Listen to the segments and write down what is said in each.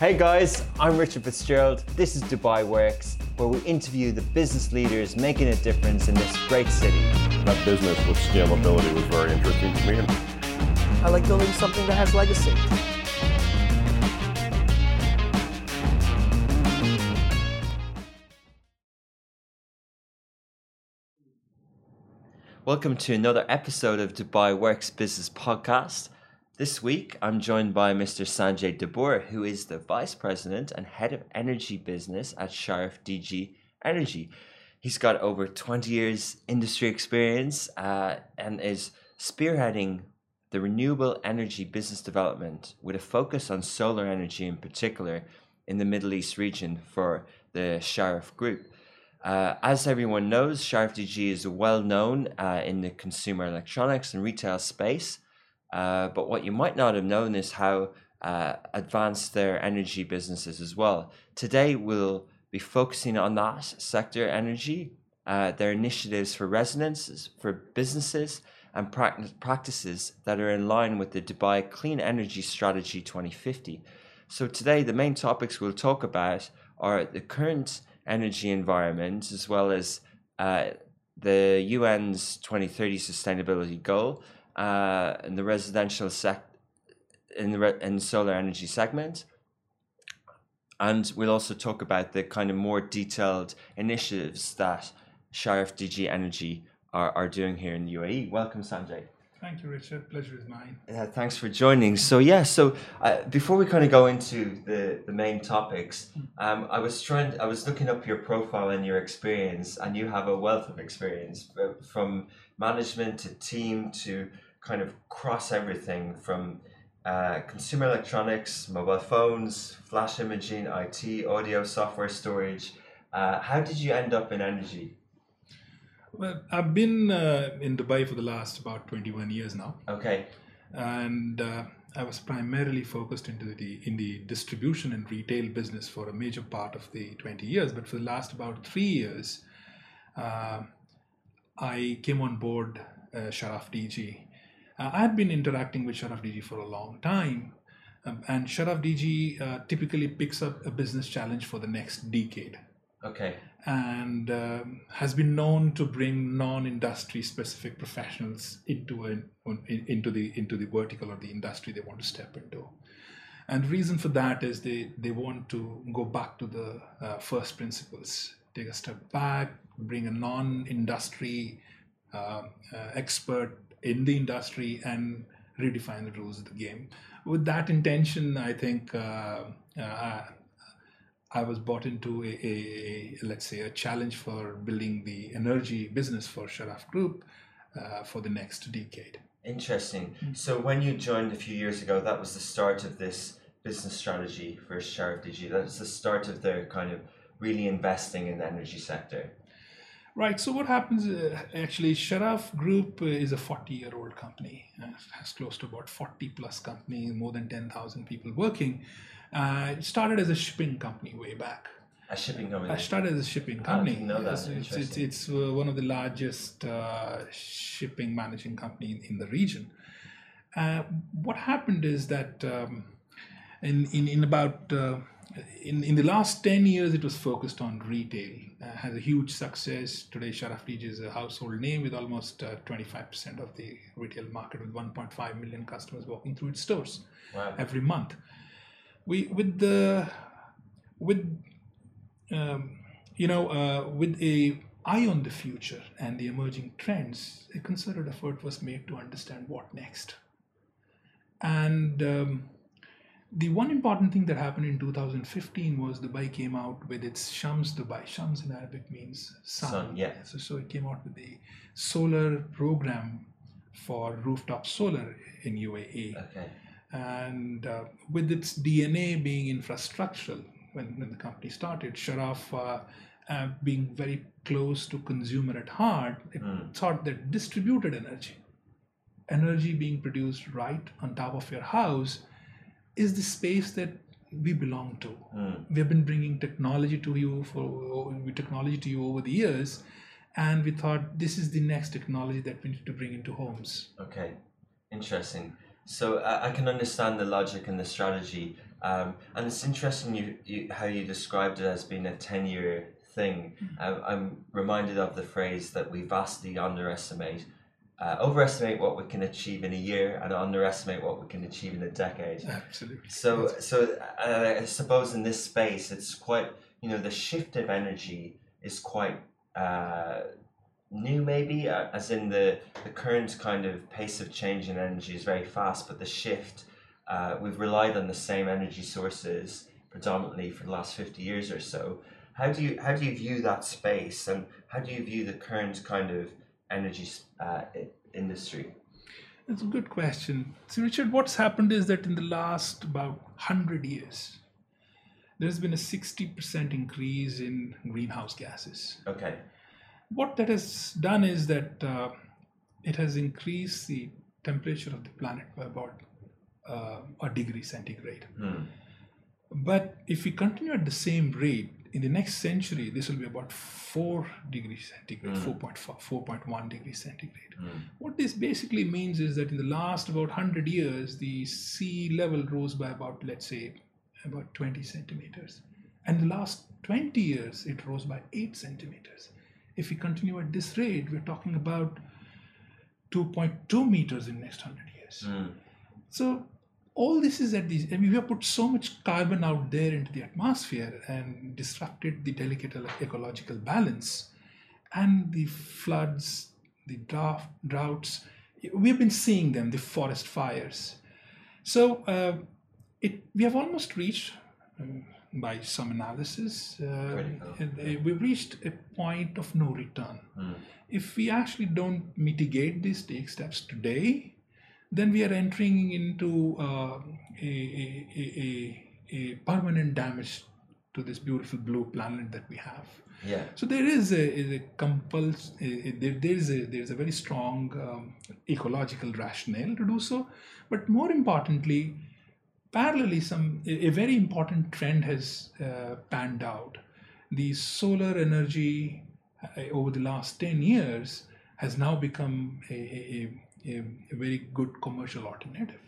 Hey guys, I'm Richard Fitzgerald. This is Dubai Works, where we interview the business leaders making a difference in this great city. That business with scalability was very interesting to me. I like building something that has legacy. Welcome to another episode of Dubai Works Business Podcast. This week, I'm joined by Mr. Sanjay Dabur, who is the Vice President and Head of Energy Business at Sharaf DG Energy. He's got over 20 years industry experience uh, and is spearheading the renewable energy business development with a focus on solar energy in particular in the Middle East region for the Sharaf Group. Uh, as everyone knows, Sharaf DG is well known uh, in the consumer electronics and retail space. Uh, but what you might not have known is how uh, advanced their energy business is as well. Today, we'll be focusing on that sector energy, uh, their initiatives for residents, for businesses, and practices that are in line with the Dubai Clean Energy Strategy 2050. So, today, the main topics we'll talk about are the current energy environment, as well as uh, the UN's 2030 sustainability goal uh, in the residential sec in the in solar energy segment. And we'll also talk about the kind of more detailed initiatives that Sharaf DG Energy are, are doing here in the UAE. Welcome, Sanjay. Thank you, Richard. Pleasure is mine. Uh, thanks for joining. So yeah, so uh, before we kind of go into the, the main topics, um, I was trying. I was looking up your profile and your experience, and you have a wealth of experience uh, from management to team to kind of cross everything from uh, consumer electronics, mobile phones, flash imaging, IT, audio, software, storage. Uh, how did you end up in energy? Well, I've been uh, in Dubai for the last about 21 years now. Okay. And uh, I was primarily focused into the in the distribution and retail business for a major part of the 20 years. But for the last about three years, uh, I came on board uh, Sharaf DG. Uh, I had been interacting with Sharaf DG for a long time. Um, and Sharaf DG uh, typically picks up a business challenge for the next decade. Okay. And um, has been known to bring non-industry specific professionals into a, into the into the vertical or the industry they want to step into. And the reason for that is they they want to go back to the uh, first principles. Take a step back bring a non-industry uh, uh, expert in the industry and redefine the rules of the game. With that intention i think uh, uh, I was bought into a, a, a, let's say a challenge for building the energy business for Sharaf Group uh, for the next decade. Interesting. Mm-hmm. So when you joined a few years ago, that was the start of this business strategy for Sharaf DG. That's the start of their kind of really investing in the energy sector. Right. So what happens? Uh, actually, Sharaf Group uh, is a 40-year-old company. Uh, has close to about 40 plus companies, more than 10,000 people working. Uh, it started as a shipping company way back. A shipping company. I started as a shipping company. I didn't know that. It's, it's, it's uh, one of the largest uh, shipping managing company in, in the region. Uh, what happened is that um, in, in, in about uh, in, in the last 10 years, it was focused on retail. Uh, has a huge success. Today, Sharaf DG is a household name with almost 25% of the retail market, with 1.5 million customers walking through its stores wow. every month we with the with um, you know uh, with a eye on the future and the emerging trends a concerted effort was made to understand what next and um, the one important thing that happened in 2015 was Dubai came out with its Shams Dubai. Shams in Arabic means sun. sun yeah. So, so it came out with a solar program for rooftop solar in UAE. Okay and uh, with its DNA being infrastructural, when, when the company started, Sharaf uh, uh, being very close to consumer at heart, it mm. thought that distributed energy, energy being produced right on top of your house, is the space that we belong to. Mm. We have been bringing technology to you for technology to you over the years, and we thought this is the next technology that we need to bring into homes. Okay, interesting. So I, I can understand the logic and the strategy. Um, and it's interesting you, you how you described it as being a ten year thing. Um, I'm reminded of the phrase that we vastly underestimate. Uh, overestimate what we can achieve in a year and underestimate what we can achieve in a decade. Absolutely. So, so uh, I suppose in this space, it's quite you know the shift of energy is quite uh, new, maybe uh, as in the the current kind of pace of change in energy is very fast, but the shift uh, we've relied on the same energy sources predominantly for the last fifty years or so. How do you how do you view that space, and how do you view the current kind of energy uh, industry? That's a good question. So, Richard, what's happened is that in the last about 100 years, there's been a 60% increase in greenhouse gases. Okay. What that has done is that uh, it has increased the temperature of the planet by about uh, a degree centigrade. Hmm. But if we continue at the same rate, in the next century, this will be about 4 degrees centigrade, 4.4, 4.1 degrees centigrade. What this basically means is that in the last about 100 years, the sea level rose by about, let's say, about 20 centimeters. And the last 20 years, it rose by 8 centimeters. If we continue at this rate, we're talking about 2.2 meters in next 100 years. So all this is at these. I mean, we have put so much carbon out there into the atmosphere and disrupted the delicate ecological balance, and the floods, the drought, droughts. We've been seeing them, the forest fires. So uh, it we have almost reached. um, by some analysis, uh, uh, we've reached a point of no return. If we actually don't mitigate these, take steps today, then we are entering into uh, a, a, a, a, permanent damage to this beautiful blue planet that we have. Yeah. So there is a, is a compuls- there, there is a there is a very strong um, ecological rationale to do so, but more importantly, parallelly, some a, very important trend has uh, panned out. The solar energy uh, over the last ten years has now become a, a, a, a very good commercial alternative.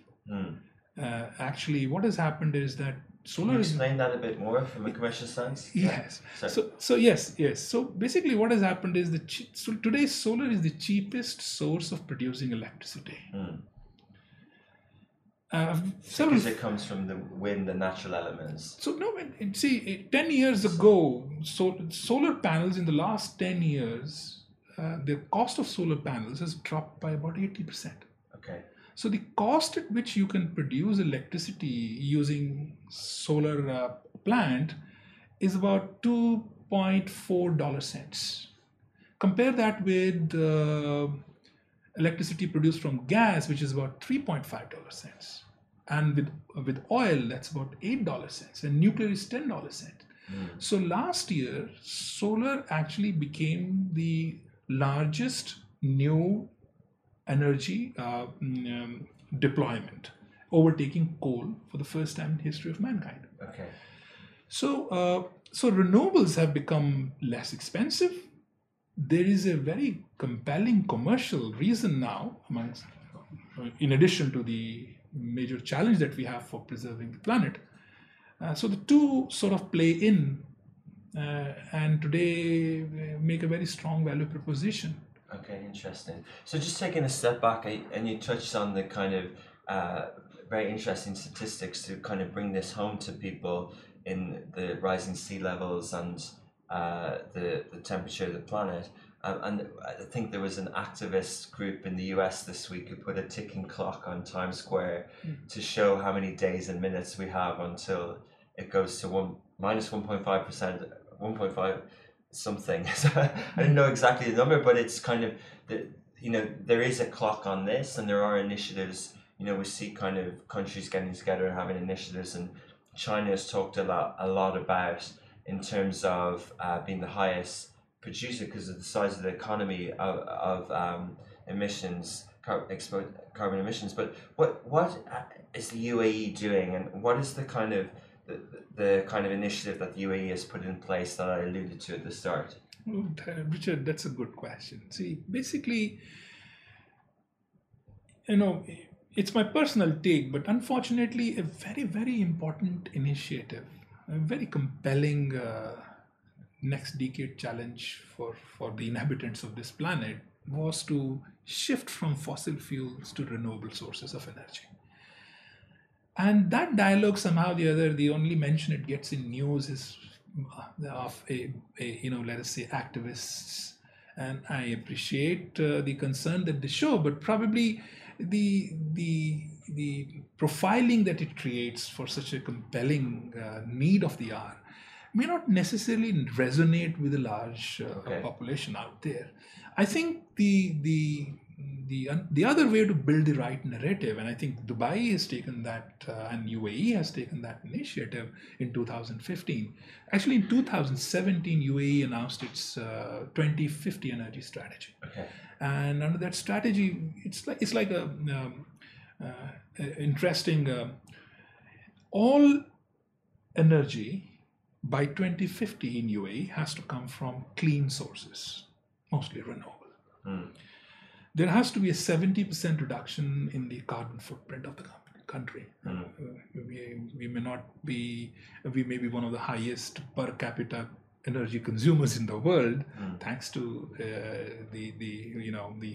Uh, actually, what has happened is that Can solar you is explain that a bit more from a commercial sense? Yes. Sorry. So, so yes, yes. So basically, what has happened is the che- so today solar is the cheapest source of producing electricity. Uh, several, Because it comes from the wind the natural elements. so no, it- it- see, it- ten years ago, so solar panels in the last ten years, uh, the cost of solar panels has dropped by about eighty percent. Okay. So the cost at which you can produce electricity using solar uh, plant is about two point four dollar cents. Compare that with uh, electricity produced from gas, which is about three point five dollar cents, and with with oil that's about eight dollar cents, and nuclear is ten dollar cent. So last year, solar actually became the largest new energy uh, mm, um, deployment, overtaking coal for the first time in history of mankind. Okay. So, uh, so renewables have become less expensive. There is a very compelling commercial reason now, amongst, in addition to the major challenge that we have for preserving the planet. Uh, so the two sort of play in, uh, and today uh, make a very strong value proposition. Okay, interesting. So just taking a step back, I, and you touched on the kind of uh, very interesting statistics to kind of bring this home to people in the rising sea levels and uh, the the temperature of the planet. Um, and I think there was an activist group in the US this week who put a ticking clock on Times Square to show how many days and minutes we have until it goes to one minus one point five percent, one point five something. I don't know exactly the number, but it's kind of the you know there is a clock on this, and there are initiatives. You know, we see kind of countries getting together and having initiatives, and China has talked a lot a lot about in terms of uh, being the highest producer because of the size of the economy of, of um, emissions, car- expo- carbon emissions. But what what is the UAE doing, and what is the kind of the, the kind of initiative that the UAE has put in place that I alluded to at the start? Oh, Richard, that's a good question. See, basically, you know, it's my personal take, but unfortunately, a very, very important initiative, a very compelling uh, next decade challenge for, for the inhabitants of this planet was to shift from fossil fuels to renewable sources of energy. And that dialogue, somehow or the other, the only mention it gets in news is uh, of a, a you know, let us say, activists. And I appreciate uh, the concern that they show, but probably the the the profiling that it creates for such a compelling uh, need of the hour may not necessarily resonate with a large uh, Okay. population out there. I think the the the the other way to build the right narrative, and I think Dubai has taken that, uh, and UAE has taken that initiative in 2015. Actually, in 2017, UAE announced its uh, 2050 energy strategy Okay. and under that strategy it's like it's like a um, uh, interesting uh, all energy by 2050 in UAE has to come from clean sources mostly renewable Mm. there has to be a 70% reduction in the carbon footprint of the country Mm. we, we may not be we may be one of the highest per capita energy consumers in the world thanks to uh, the the you know the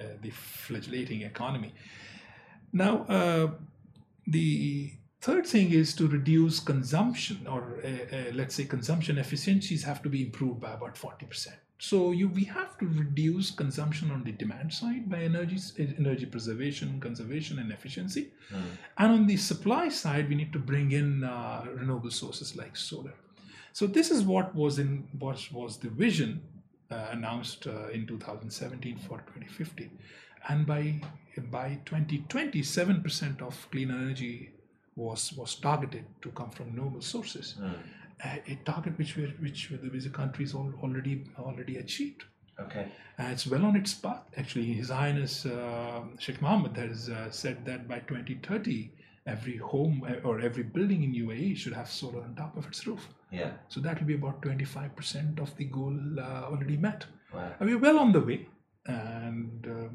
uh, the flagellating economy now uh, the third thing is to reduce consumption or uh, uh, let's say consumption efficiencies have to be improved by about 40% so you we have to reduce consumption on the demand side by energy energy preservation conservation and efficiency. And on the supply side we need to bring in uh, renewable sources like solar. So this is what was in what was the vision uh, announced uh, in 2017 for 2050 and by by 2020 7% of clean energy was was targeted to come from renewable sources a, a target which we which the countries al- already already achieved Okay. and it's well on its path. Actually, His Highness uh, Sheikh Mohammed has uh, said that by 2030, every home uh, or every building in UAE should have solar on top of its roof. Yeah. So that will be about 25% of the goal uh, already met. Wow. And we're well on the way. And uh,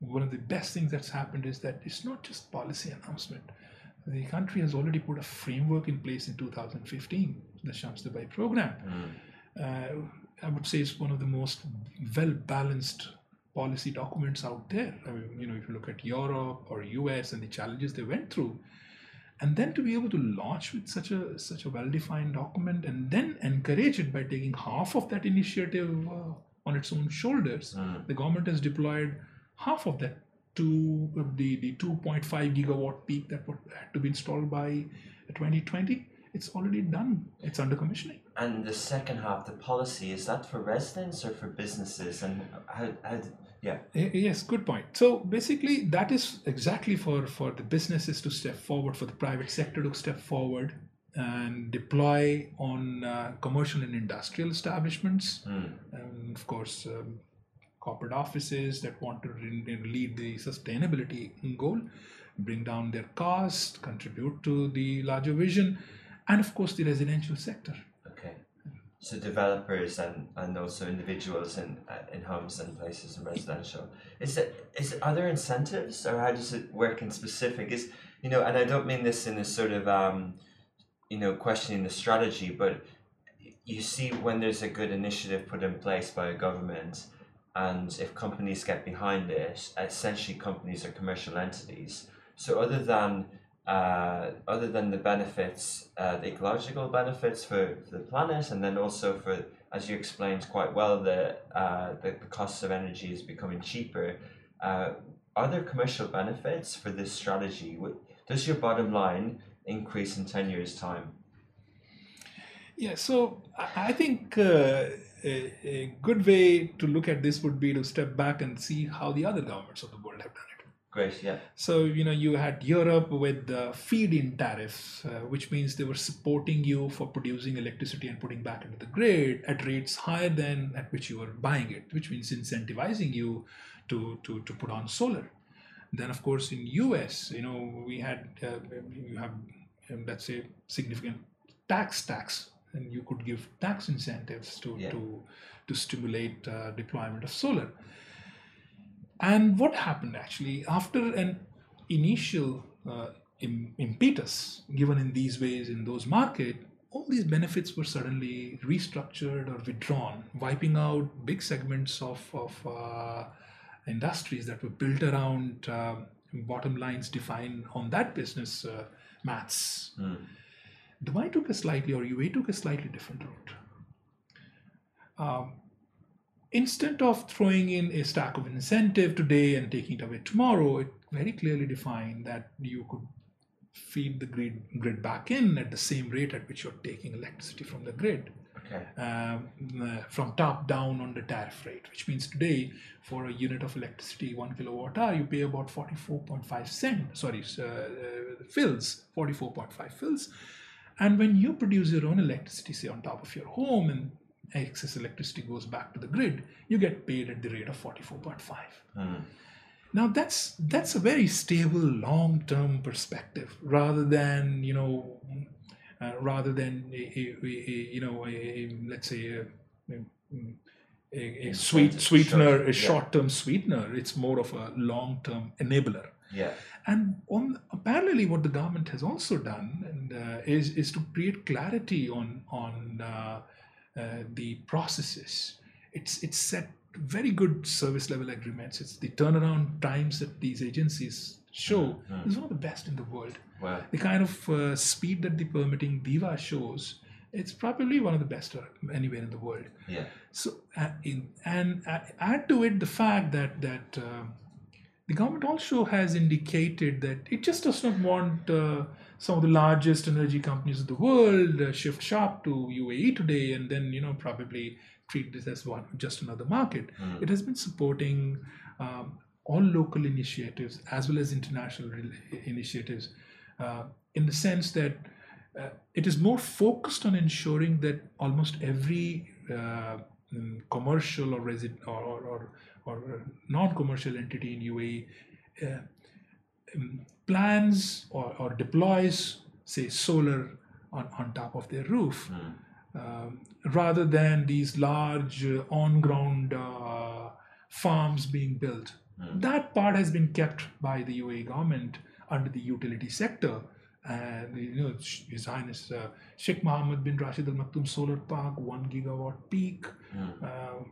one of the best things that's happened is that it's not just policy announcement. The country has already put a framework in place in 2015, the Shams Dubai program. Uh, I would say it's one of the most well balanced policy documents out there. I mean, you know, if you look at Europe or US and the challenges they went through, and then to be able to launch with such a such a well-defined document and then encourage it by taking half of that initiative uh, on its own shoulders the government has deployed half of that to the, the 2.5 gigawatt peak that had to be installed by 2020 it's already done it's under commissioning And the second half, the policy, is that for residents or for businesses? And how, how yeah. Yes, good point. So basically, that is exactly for for the businesses to step forward, for the private sector to step forward and deploy on uh, commercial and industrial establishments, and of course, um, corporate offices that want to lead the sustainability goal, bring down their cost, contribute to the larger vision, and of course, the residential sector. Okay. So developers and, and also individuals in uh, in homes and places and residential. Is it is it, are there incentives or how does it work in specific? Is you know, and I don't mean this in a sort of um, you know questioning the strategy, but you see when there's a good initiative put in place by a government, and if companies get behind this, essentially companies are commercial entities. So other than uh, other than the benefits, uh, the ecological benefits for, for the planet, and then also for, as you explained quite well, the uh, the, the of energy is becoming cheaper. Uh, are there commercial benefits for this strategy? Does your bottom line increase in ten years' time? Yeah, so I I think uh, a, a good way to look at this would be to step back and see how the other governments of the world have done it. Great, yeah, So, you know, you had Europe with the feed in tariffs, uh, which means they were supporting you for producing electricity and putting back into the grid at rates higher than at which you were buying it, which means incentivizing you to, to, to put on solar. Then, of course, in US, you know, we had, uh, you have, um, let's say, significant tax tax, and you could give tax incentives to, Yeah. to, to stimulate uh, deployment of solar. And what happened actually after an initial uh, im- impetus given in these ways in those market, all these benefits were suddenly restructured or withdrawn, wiping out big segments of, of uh, industries that were built around uh, bottom lines defined on that business uh, maths. Dubai took a slightly, or UAE took a slightly different route. Um, instead of throwing in a stack of incentive today and taking it away tomorrow, it very clearly defined that you could feed the grid, grid back in at the same rate at which you're taking electricity from the grid. Okay. Um, uh, from top down on the tariff rate, which means today for a unit of electricity, one kilowatt hour, you pay about 44.5 cent, sorry, uh, uh, fils, 44.5 fils. And when you produce your own electricity, say on top of your home, and excess electricity goes back to the grid, you get paid at the rate of 44.5. Now that's that's a very stable long-term perspective, rather than you know, uh, rather than a, a, a, you know, let's say a, sweet sweetener, a short-term sweetener. It's more of a long-term enabler. Yeah. And on parallelly, what the government has also done and, uh, is is to create clarity on on uh, uh, the processes. It's it's set very good service level agreements. It's the turnaround times that these agencies show is one of the best in the world. Wow. The kind of uh, speed that the permitting DEWA shows, it's probably one of the best uh, anywhere in the world. Yeah. So, uh, in, and uh, add to it the fact that that uh, the government also has indicated that it just does not want uh, some of the largest energy companies of the world uh, shift shop to UAE today, and then you know probably treat this as one just another market. It has been supporting um, all local initiatives as well as international initiatives, uh, in the sense that uh, it is more focused on ensuring that almost every uh, mm, commercial or resident or, or, or, or non-commercial entity in UAE uh, um, plans or, or deploys, say, solar on, on top of their roof, um, rather than these large uh, on-ground uh, farms being built. That part has been kept by the UAE government under the utility sector. And you know, His Highness uh, Sheikh Mohammed bin Rashid Al Maktoum Solar Park, one gigawatt peak. Uh,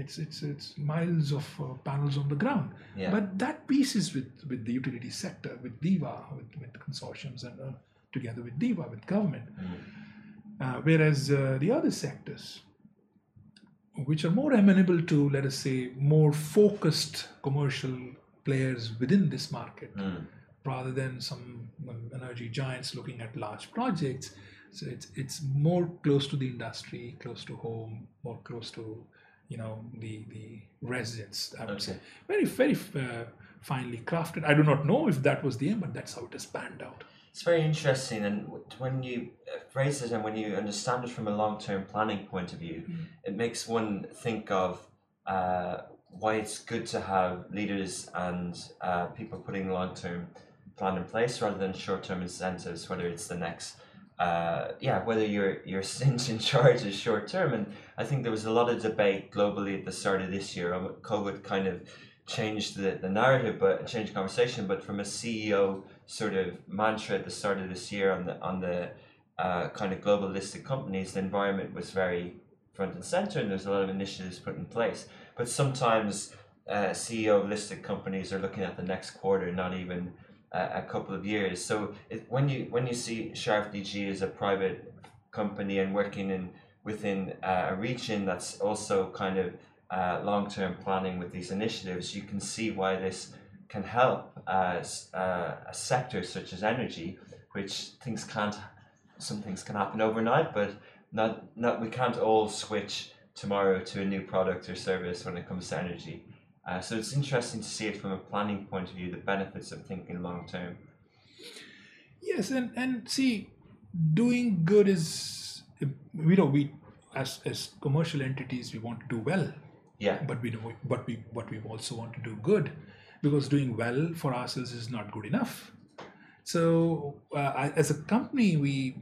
it's it's it's miles of uh, panels on the ground. Yeah. But that piece is with with the utility sector, with DEWA, with, with consortiums, and uh, together with DEWA, with government. Uh, whereas uh, the other sectors, which are more amenable to, let us say, more focused commercial players within this market, rather than some um, energy giants looking at large projects. So it's it's more close to the industry, close to home, more close to you know the the residents. I would say very very uh, finely crafted. I do not know if that was the aim, but that's how it has panned out. It's very interesting, and when you uh, phrase it and when you understand it from a long term planning point of view, it makes one think of uh, why it's good to have leaders and uh, people putting long term plan in place rather than short term incentives, whether it's the next. Uh, yeah, whether your your stint in charge is short term, and I think there was a lot of debate globally at the start of this year. COVID kind of changed the, the narrative, but changed the conversation. But from a CEO sort of mantra at the start of this year on the on the uh, kind of global listed companies, the environment was very front and center, and there's a lot of initiatives put in place. But sometimes uh, CEO listed companies are looking at the next quarter, not even uh, a couple of years. So it, when you when you see Sharaf DG as a private company and working in within uh, a region that's also kind of uh, long-term planning with these initiatives, you can see why this can help as uh, a sector such as energy, which things can't, some things can happen overnight, but not not we can't all switch tomorrow to a new product or service when it comes to energy. Uh, so it's interesting to see it from a planning point of view, the benefits of thinking long term. Yes, and and see, doing good is you know we as as commercial entities we want to do well, Yeah, but we know but we but we also want to do good, because doing well for ourselves is not good enough. So uh, as a company, we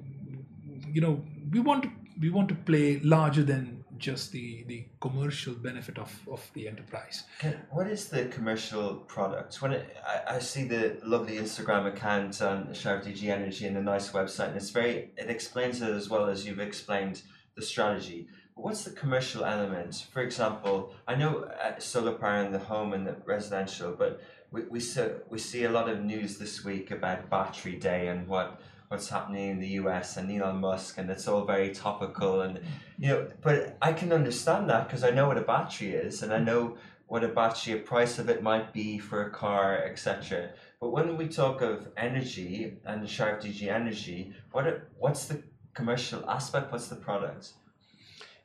you know we want to we want to play larger than just the the commercial benefit of of the enterprise. Can- What is the commercial product? When it, I, I see the lovely Instagram account on DG Energy and a nice website, and it's very it explains it as well as you've explained the strategy. But what's the commercial element? For example, I know uh, solar power in the home and the residential, but we we see, we see a lot of news this week about Battery Day and what what's happening in the US and Elon Musk, and it's all very topical and you know. But I can understand that because I know what a battery is, and I mm. know what a battery, a price of it might be for a car, etc. But when we talk of energy and Sharaf DG Energy, what are, what's the commercial aspect? What's the product?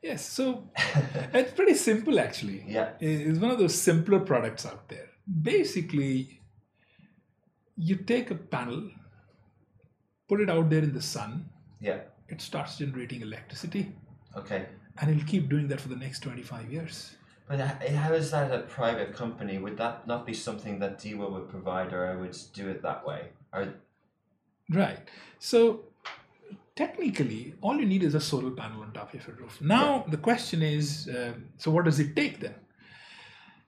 Yes, so it's pretty simple actually. Yeah. It's one of those simpler products out there. Basically, you take a panel, put it out there in the sun, Yeah. it starts generating electricity, Okay. and it'll keep doing that for the next 25 years. But how is that a private company? Would that not be something that DEWA would provide, or I would do it that way? Or Right. So technically, all you need is a solar panel on top of your roof. Now the question is, um, so what does it take then?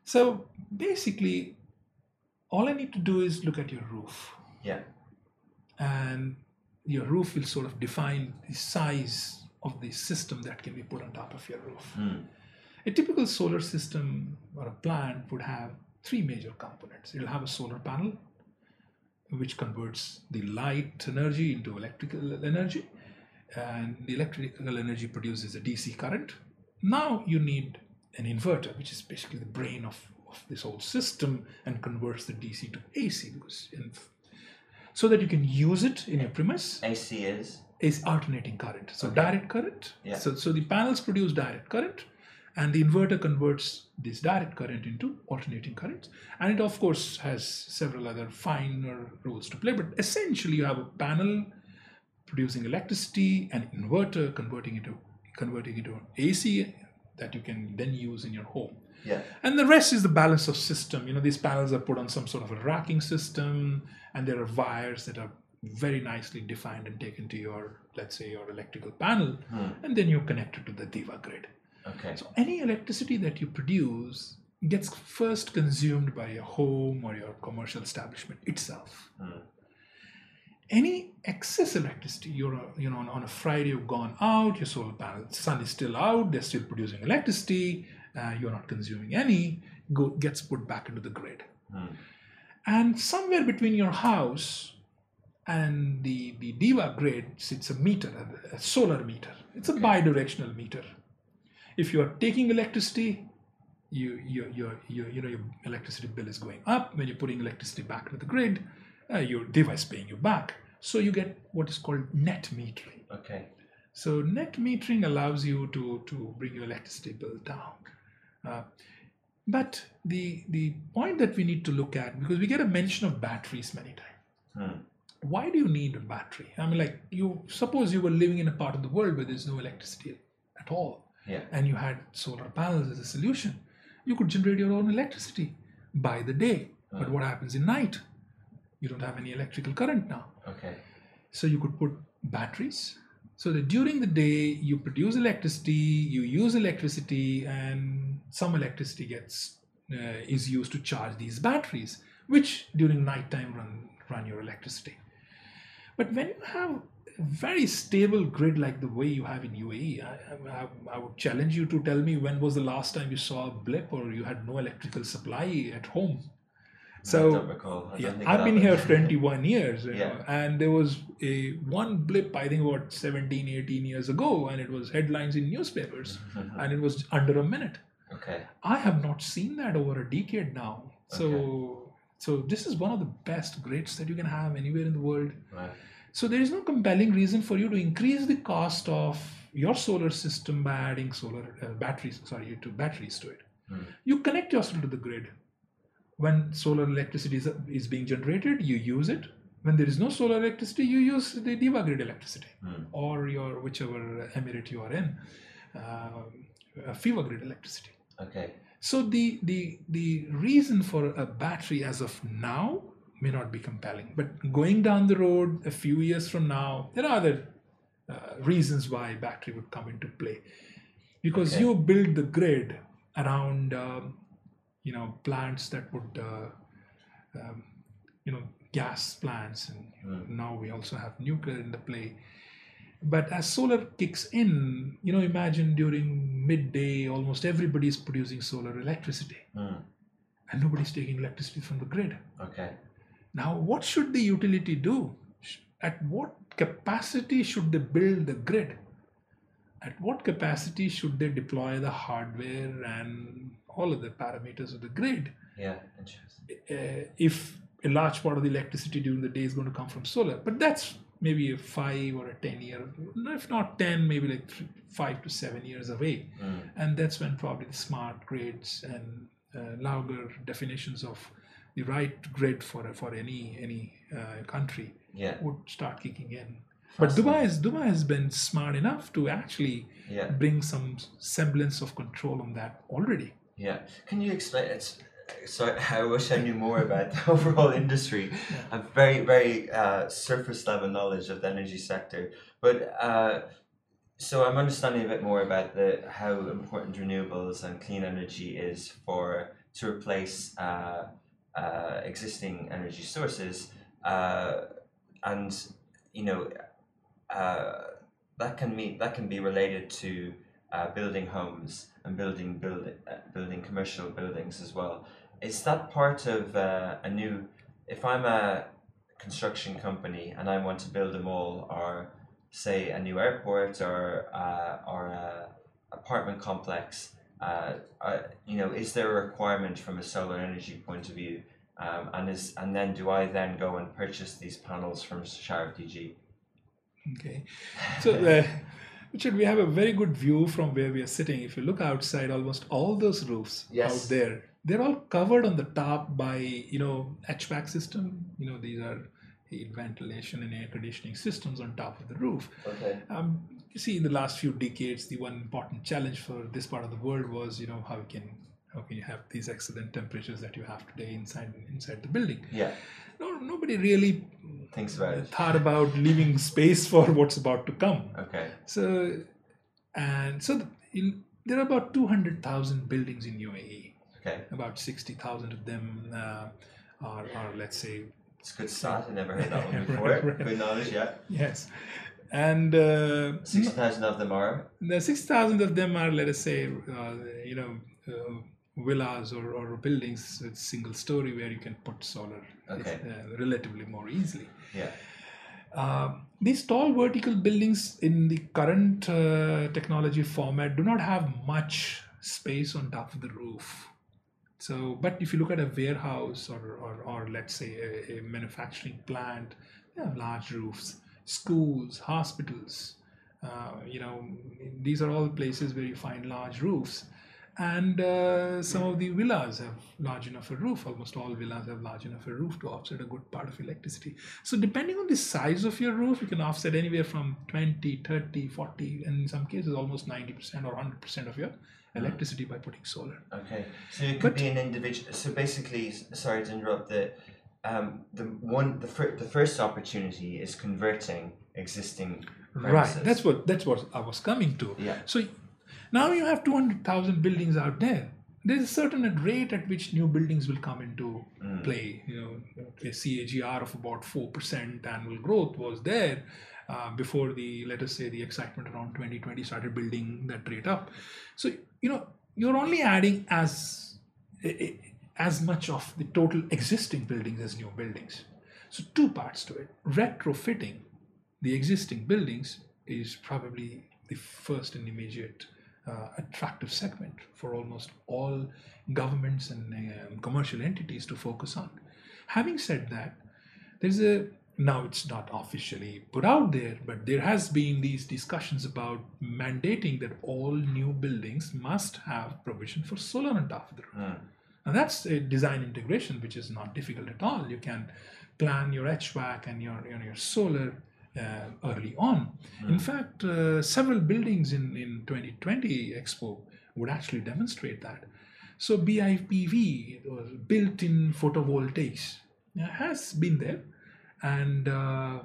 So basically, all I need to do is look at your roof, yeah, and your roof will sort of define the size of the system that can be put on top of your roof. Hmm. A typical solar system or a plant would have three major components. It'll have a solar panel, which converts the light energy into electrical energy, and the electrical energy produces a DC current. Now you need an inverter, which is basically the brain of, of this whole system and converts the DC to AC because in, so that you can use it in your premise AC is is alternating current. So direct current. Yeah. So, so the panels produce direct current and the inverter converts this direct current into alternating currents. And it of course has several other finer roles to play, but essentially you have a panel producing electricity, an inverter converting it into converting it into AC that you can then use in your home. Yeah, And the rest is the balance of system. You know, these panels are put on some sort of a racking system, and there are wires that are very nicely defined and taken to your, let's say, your electrical panel, hmm. and then you connect it to the DEWA grid. okay, So any electricity that you produce gets first consumed by your home or your commercial establishment itself. Hmm. Any excess electricity, you're you know on, on a Friday you've gone out, your solar panel, sun is still out, they're still producing electricity, uh, you're not consuming any, go, gets put back into the grid. And somewhere between your house and the, the DEWA grid sits a meter, a, a solar meter. It's a bi-directional meter. If you are taking electricity, you, you, your, your, you know, your electricity bill is going up. When you're putting electricity back into the grid, uh, your device paying you back. So you get what is called net metering. okay, So net metering allows you to, to bring your electricity bill down. Uh, but the the point that we need to look at because we get a mention of batteries many times. Why do you need a battery? I mean, like you suppose you were living in a part of the world where there's no electricity at all, yeah, and you had solar panels as a solution. You could generate your own electricity by the day. But what happens in night? You don't have any electrical current now. okay, So you could put batteries so that during the day you produce electricity, you use electricity, and some electricity gets uh, is used to charge these batteries, which during nighttime run run your electricity. But when you have a very stable grid like the way you have in UAE, I, I, I would challenge you to tell me when was the last time you saw a blip or you had no electrical supply at home. So don't recall. I yeah, i've been here happened. 21 years, you Yeah. know, and there was a one blip, I think about 17, 18 years ago, and it was headlines in newspapers, and it was under a minute. Okay, I have not seen that over a decade now. So, so this is one of the best grids that you can have anywhere in the world. right, So there is no compelling reason for you to increase the cost of your solar system by adding solar uh, batteries, sorry, to batteries to it. You connect yourself to the grid. When solar electricity is, is being generated, you use it. When there is no solar electricity, you use the DEWA grid electricity or your whichever emirate you are in, uh, FEWA grid electricity. okay, So the the the reason for a battery as of now may not be compelling, but going down the road a few years from now, there are other uh, reasons why battery would come into play. because Okay. you build the grid around um, you know plants that would uh, um, you know gas plants and Hmm. now we also have nuclear in the play but as solar kicks in you know imagine during midday almost everybody is producing solar electricity Mm. and nobody's taking electricity from the grid Okay. now what should the utility do at what capacity should they build the grid at what capacity should they deploy the hardware and all of the parameters of the grid Yeah. Interesting. uh, if a large part of the electricity during the day is going to come from solar. But that's maybe a five or a 10 year, if not 10, maybe like th- five to seven years away. Mm. And that's when probably the smart grids and uh, definitions of the right grid for, for any, any uh, country Yeah. would start kicking in. But Dubai, is, Dubai has been smart enough to actually Yeah. bring some semblance of control on that already. Yeah. Can you explain? It's sorry. I wish I knew more about the overall industry. I have very, very uh, surface level knowledge of the energy sector, but uh, so I'm understanding a bit more about the how important renewables and clean energy is for to replace uh, uh, existing energy sources, uh, and you know uh, that can mean that can be related to uh, building homes and building build, uh, building commercial buildings as well. Is that part of uh, a new? If I'm a construction company and I want to build a mall or say a new airport or uh, or a apartment complex, uh, uh, you know, is there a requirement from a solar energy point of view? Um, and is and then do I then go and purchase these panels from Sharaf DG? Okay. So, uh, Richard, we have a very good view from where we are sitting. If you look outside, almost all those roofs Yes. out there, they're all covered on the top by, you know, HVAC system. You know, these are heat ventilation and air conditioning systems on top of the roof. Okay. Um, you see, in the last few decades, the one important challenge for this part of the world was, you know, how we can can you have these excellent temperatures that you have today inside inside the building? Yeah. No, nobody really Thinks about it. thought about leaving space for what's about to come. Okay. So, and so the- in, there are about 200,000 buildings in UAE. Okay. About 60,000 of them uh, are, are, let's say, It's a good start. I never heard that one Right, before. right. Good knowledge, yeah. yes. And uh, Six thousand of them are. the 6,000 of them are, let us say, uh, you know, uh, villas or, or buildings with single story where you can put solar Okay. uh, relatively more easily. Yeah. Um, these tall vertical buildings in the current uh, technology format do not have much space on top of the roof. So, but if you look at a warehouse or, or, or let's say a, a manufacturing plant, they have large roofs. Schools, hospitals, uh, you know, these are all places where you find large roofs. And uh, some of the villas have large enough a roof. Almost all villas have large enough a roof to offset a good part of electricity. So depending on the size of your roof, you can offset anywhere from 20, 30, 40, and in some cases almost 90% or 100% of your electricity by putting solar. Okay. So it could But- be an individual. So basically, sorry to interrupt. The um the one the fir- the first opportunity is converting existing premises. Right. That's what that's what I was coming to. Yeah. So now you have 200,000 buildings out there. There's a certain rate at which new buildings will come into Mm. play. You know, a CAGR of about 4% annual growth was there uh, before the, let us say, the excitement around 2020 started building that rate up. So, you know, you're only adding as as much of the total existing buildings as new buildings. So two parts to it. Retrofitting the existing buildings is probably the first and immediate uh, attractive segment for almost all governments and um, commercial entities to focus on. Having said that, there's a now it's not officially put out there, but there has been these discussions about mandating that all new buildings must have provision for solar on top of the roof. Mm. Now that's a design integration, which is not difficult at all. You can plan your HVAC and your your, your solar early on. In fact, uh, several buildings in in 2020 Expo would actually demonstrate that. So BIPV, built-in photovoltaics, uh, has been there, and uh,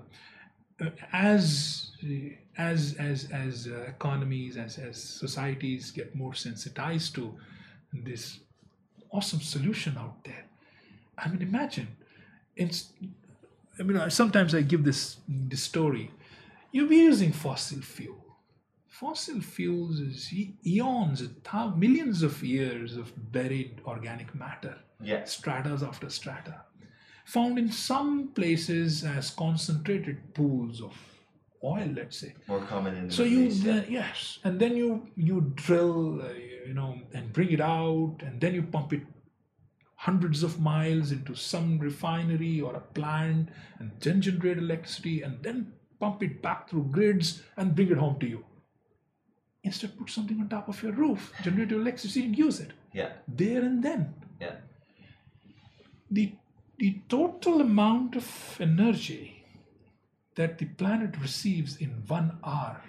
uh, as as as as uh, economies, as as societies get more sensitized to this awesome solution out there. I mean, imagine. It's. I mean, sometimes I give this this story. You'll be using fossil fuel. Fossil fuels is eons, millions of years of buried organic matter Yes. stratas after strata, found in some places as concentrated pools of oil, let's say. More common in the So you yeah. yes, and then you you drill, uh, you know, and bring it out, and then you pump it hundreds of miles into some refinery or a plant, and then generate electricity, and then pump it back through grids and bring it home to you. Instead, put something on top of your roof, generate your electricity, and use it Yeah. there and then Yeah. the the total amount of energy that the planet receives in one hour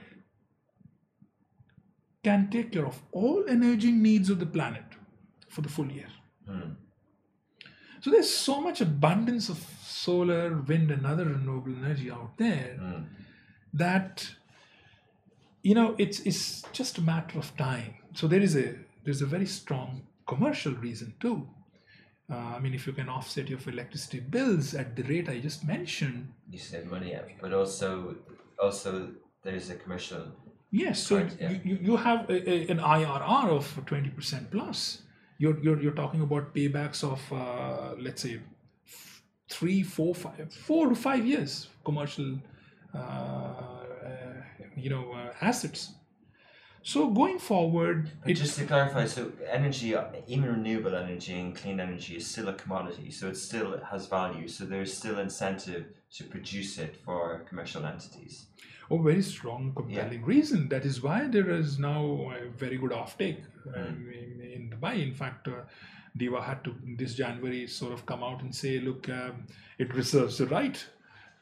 can take care of all energy needs of the planet for the full year. Hmm. So there's so much abundance of solar, wind, and other renewable energy out there that you know it's it's just a matter of time. So there is a there's a very strong commercial reason too. Uh, I mean, if you can offset your electricity bills at the rate I just mentioned, You save money, yeah. But also, also there's a commercial. Yes, so yeah. you, you, you have a, a- an IRR of 20% plus. You're, you're, you're talking about paybacks of, uh, let's say, three, four, five, four to five years commercial, uh, uh, you know, uh, assets. So going forward, But just to clarify, so energy, even renewable energy and clean energy is still a commodity, so it still has value. So there's still incentive to produce it for commercial entities. A very strong, compelling reason. That is why there is now a very good offtake um, in, in Dubai. In fact, uh, DEWA had to this January sort of come out and say, look, um, it reserves the right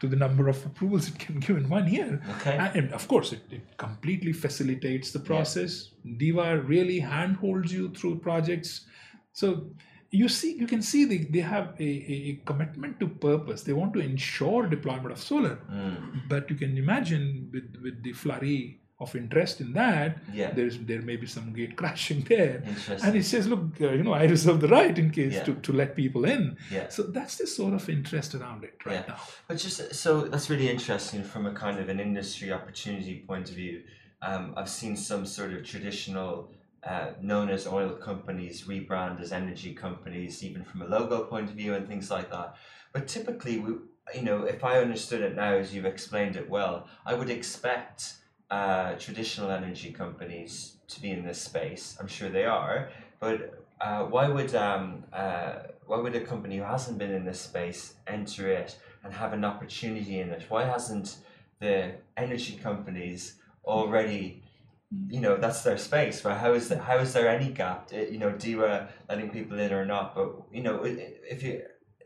to the number of approvals it can give in one year. Okay. And, of course, it, it completely facilitates the process. DEWA really handholds you through projects. So you see, you can see they, they have a, a, commitment to purpose. They want to ensure deployment of solar. Mm. But you can imagine with, with the flurry of interest in that, Yeah. there's there may be some gate crashing there. Interesting. And it says, look, uh, you know, I reserve the right in case Yeah. to, to let people in. Yeah. So that's the sort of interest around it right Yeah. now. But just so that's really interesting from a kind of an industry opportunity point of view. Um, I've seen some sort of traditional, uh, known as oil companies, rebrand as energy companies, even from a logo point of view and things like that. But typically, we, you know, if I understood it now as you've explained it well, I would expect uh, traditional energy companies to be in this space. I'm sure they are, but uh, why would um, uh, why would a company who hasn't been in this space enter it and have an opportunity in it? Why hasn't the energy companies already? You know that's their space. Right? How is that? How is there any gap? Uh, You know, DEWA letting people in or not? But you know, if you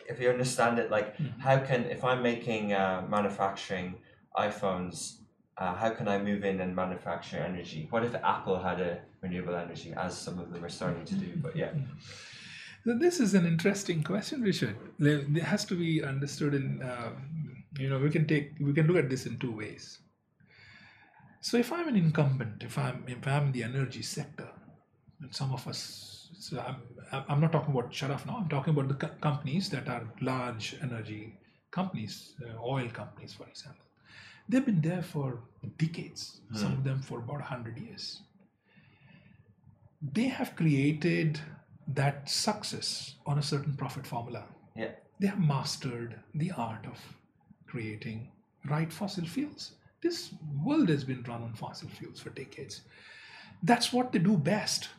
if you understand it, like how can if I'm making uh, manufacturing iPhones, uh, how can I move in and manufacture energy? What if Apple had a renewable energy, as some of them are starting to do? But yeah, So this is an interesting question, Richard. There there has to be understood in, um, you know, we can take we can look at this in two ways. So if I'm an incumbent, if I'm if I'm in the energy sector, and some of us, so I'm I'm not talking about Sharaf now. I'm talking about the co- companies that are large energy companies, uh, oil companies, for example. They've been there for decades. Some of them for about hundred years they have created that success on a certain profit formula. yeah, They have mastered the art of creating right fossil fuels. This world has been run on fossil fuels for decades. That's what they do best.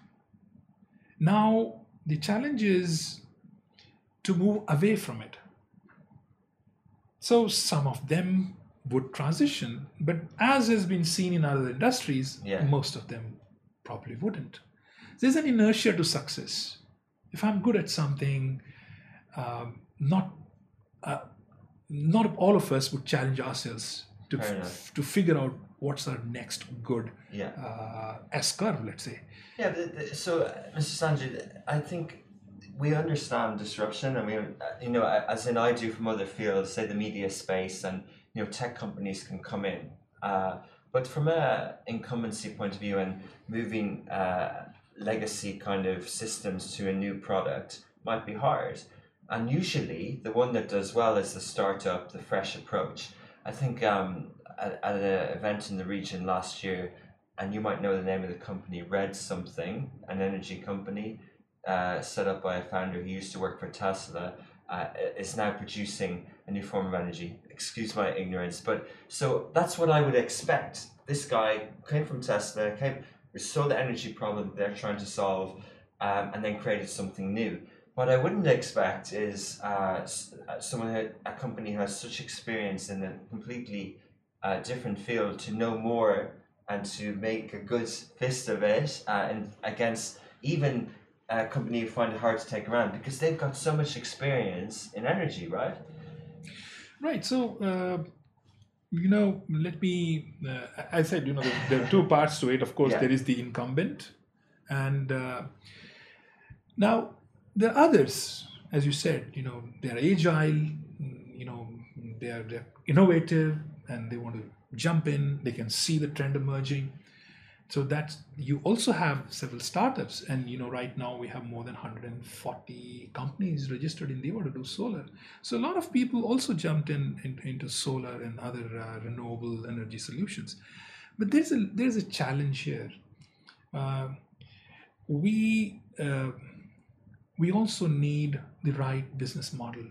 Now, the challenge is to move away from it. So, some of them would transition, but as has been seen in other industries, Yeah. most of them probably wouldn't. There's an inertia to success. If I'm good at something, um, not uh, not all of us would challenge ourselves to enough. to figure out what's our next good yeah. uh, S curve, let's say. Yeah, but the, so uh, Mr. Sanjay, I think we understand disruption, and we, uh, you know, as in I do from other fields, say the media space, and you know, tech companies can come in. Uh, But from a incumbency point of view and moving uh, legacy kind of systems to a new product might be hard. And usually, the one that does well is the startup, the fresh approach. I think um, at, at an event in the region last year, and you might know the name of the company, Red Something, an energy company uh, set up by a founder who used to work for Tesla, uh, is now producing a new form of energy. Excuse my ignorance, but so that's what I would expect. This guy came from Tesla, came saw the energy problem they're trying to solve, um, and then created something new. What I wouldn't expect is uh, uh someone, who, a company who has such experience in a completely uh, different field to know more and to make a good fist of it uh, and against even a company you find it hard to take around because they've got so much experience in energy, right? Right. So, uh, you know, let me, uh, I said, you know, there, there, are two parts to it. Of course, yeah. there is the incumbent, and uh, now there are others, as you said, you know, they're agile, you know, they're, they're innovative, and they want to jump in, they can see the trend emerging. So that you also have several startups and you know right now we have more than 140 companies registered in DEWA to do solar. So a lot of people also jumped in, in into solar and other uh, renewable energy solutions. But there's a there's a challenge here. Uh, we uh, we also need the right business model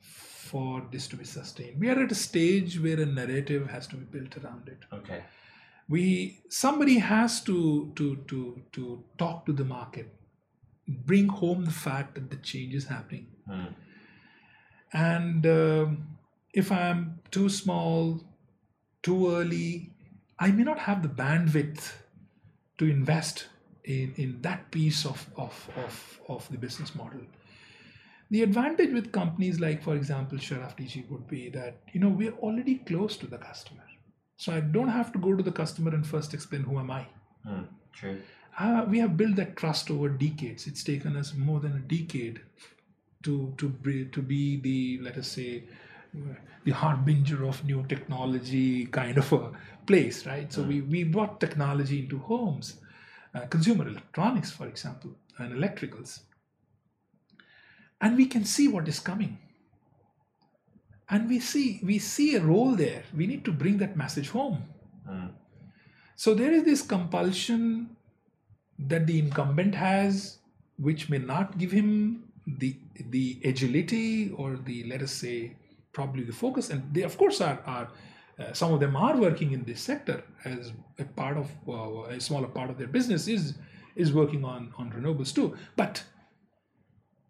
for this to be sustained. We are at a stage where a narrative has to be built around it. Okay. We somebody has to to to to talk to the market bring home the fact that the change is happening. Mm. and uh, if i'm too small too early i may not have the bandwidth to invest in, in that piece of, of, of, of the business model the advantage with companies like for example sharaf dg would be that you know we're already close to the customer so I don't have to go to the customer and first explain who am I. Mm, true. Uh, we have built that trust over decades. It's taken us more than a decade to to be, to be the let us say the harbinger of new technology kind of a place, right? So mm. we we brought technology into homes, consumer electronics, for example, and electricals, and we can see what is coming. And we see we see a role there. We need to bring that message home. Mm. so there is this compulsion that the incumbent has which may not give him the the agility or the let us say probably the focus. And they of course are are uh, some of them are working in this sector as a part of uh, a smaller part of their business is is working on on renewables too but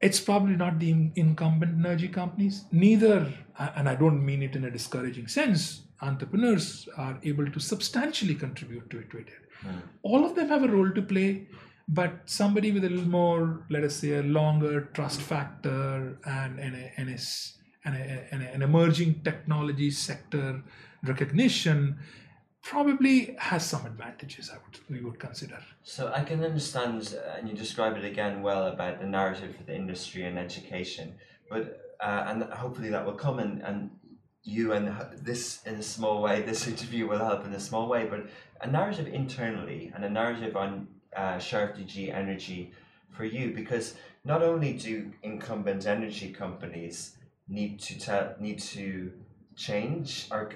it's probably not the incumbent energy companies. Neither, and I don't mean it in a discouraging sense, entrepreneurs are able to substantially contribute to it. Mm. All of them have a role to play, but somebody with a little more, let us say, a longer trust factor and, and, a, and, a, and, a, and an emerging technology sector recognition probably has some advantages I would we would consider. So I can understand, uh, and you describe it again well about the narrative for the industry and education, but uh, and hopefully that will come and and you and this in a small way, this interview will help in a small way, but a narrative internally and a narrative on uh, Sharaf DG Energy for you, because not only do incumbent energy companies need to tell need to change or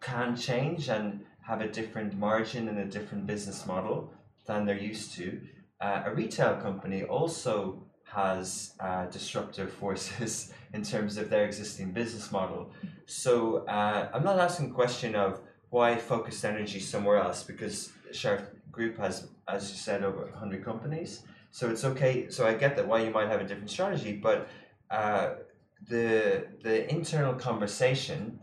can change and have a different margin and a different business model than they're used to. Uh, a retail company also has uh, disruptive forces in terms of their existing business model. So uh, I'm not asking a question of why focused energy somewhere else because Sharaf Group has, as you said, over 100 companies. So it's okay. So I get that why you might have a different strategy, but uh, the the internal conversation